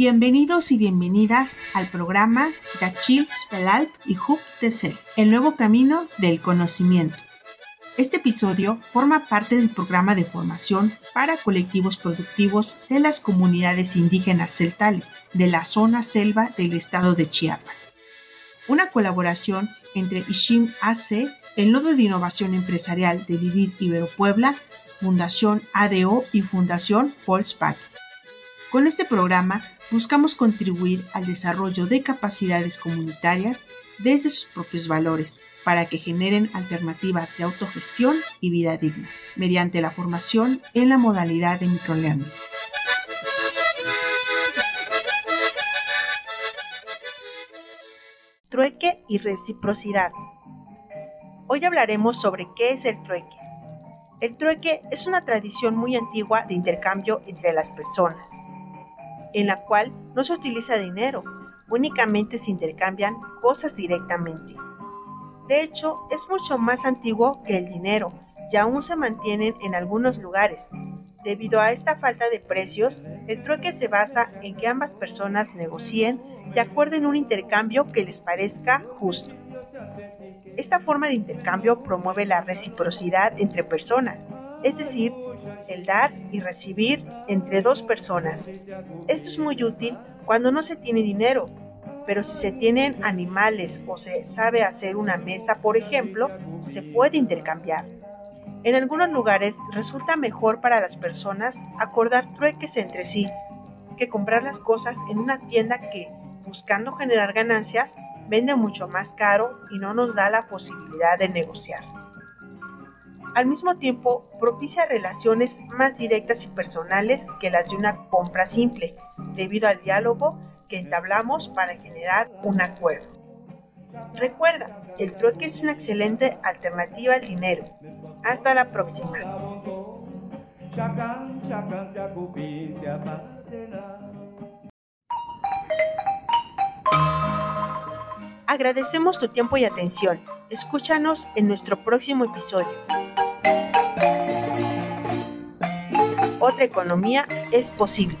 Bienvenidos y bienvenidas al programa Yachils Pelalp y Hub TC, el nuevo camino del conocimiento. Este episodio forma parte del programa de formación para colectivos productivos de las comunidades indígenas celtales de la zona selva del estado de Chiapas. Una colaboración entre Ishim AC, el Nodo de Innovación Empresarial del IDID Ibero Puebla, Fundación ADO y Fundación Volkswagen. Con este programa buscamos contribuir al desarrollo de capacidades comunitarias desde sus propios valores para que generen alternativas de autogestión y vida digna, mediante la formación en la modalidad de microlearning. Trueque y reciprocidad. Hoy hablaremos sobre qué es el trueque. El trueque es una tradición muy antigua de intercambio entre las personas, en la cual no se utiliza dinero, únicamente se intercambian cosas directamente. De hecho, es mucho más antiguo que el dinero y aún se mantienen en algunos lugares. Debido a esta falta de precios, el trueque se basa en que ambas personas negocien y acuerden un intercambio que les parezca justo. Esta forma de intercambio promueve la reciprocidad entre personas, es decir, el dar y recibir entre dos personas. Esto es muy útil cuando no se tiene dinero, pero si se tienen animales o se sabe hacer una mesa, por ejemplo, se puede intercambiar. En algunos lugares resulta mejor para las personas acordar trueques entre sí que comprar las cosas en una tienda que, buscando generar ganancias, vende mucho más caro y no nos da la posibilidad de negociar. Al mismo tiempo, propicia relaciones más directas y personales que las de una compra simple, debido al diálogo que entablamos para generar un acuerdo. Recuerda, el trueque es una excelente alternativa al dinero. Hasta la próxima. Agradecemos tu tiempo y atención. Escúchanos en nuestro próximo episodio. Otra economía es posible.